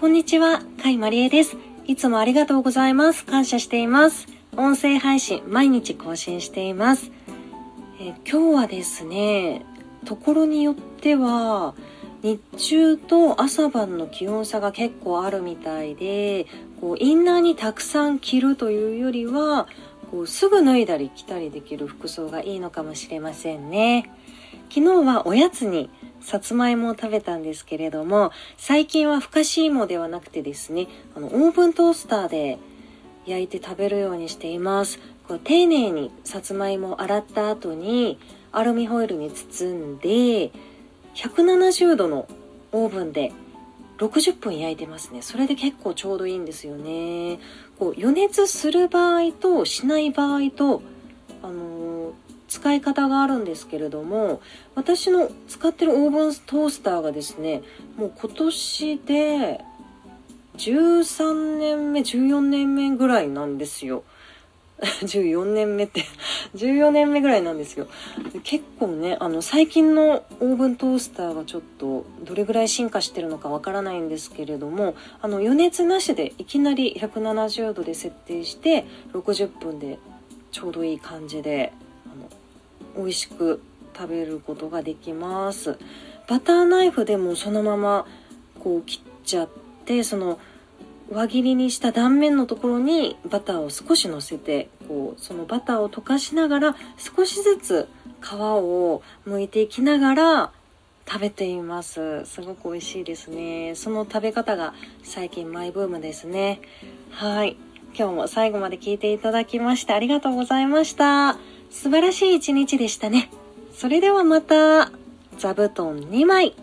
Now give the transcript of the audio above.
こんにちは、甲斐まりえです。いつもありがとうございます。感謝しています。音声配信、毎日更新しています。え今日はですね、ところによっては、日中と朝晩の気温差が結構あるみたいで、こうインナーにたくさん着るというよりは、こうすぐ脱いだり着たりできる服装がいいのかもしれませんね。昨日はおやつにさつまいもを食べたんですけれども、最近はふかし芋ではなくてですね、あの、オーブントースターで焼いて食べるようにしています。こう丁寧にさつまいもを洗った後に、アルミホイルに包んで、170度のオーブンで60分焼いてますね。それで結構ちょうどいいんですよね。こう余熱する場合としない場合と、あのー、使い方があるんですけれども、私の使ってるオーブントースターがですね、もう今年で13年目、14年目ぐらいなんですよ。14年目って 14年目ぐらいなんですよ。結構ね、あの、最近のオーブントースターがちょっとどれぐらい進化してるのかわからないんですけれども、あの、余熱なしでいきなり170度で設定して60分でちょうどいい感じで、あの、美味しく食べることができます。バターナイフでもそのままこう切っちゃって、その、輪切りにした断面のところにバターを少し乗せてこうそのバターを溶かしながら少しずつ皮を剥いていきながら食べています。すごく美味しいですね。その食べ方が最近マイブームですね。はい。今日も最後まで聞いていただきましてありがとうございました。素晴らしい一日でしたね。それではまた。座布団2枚。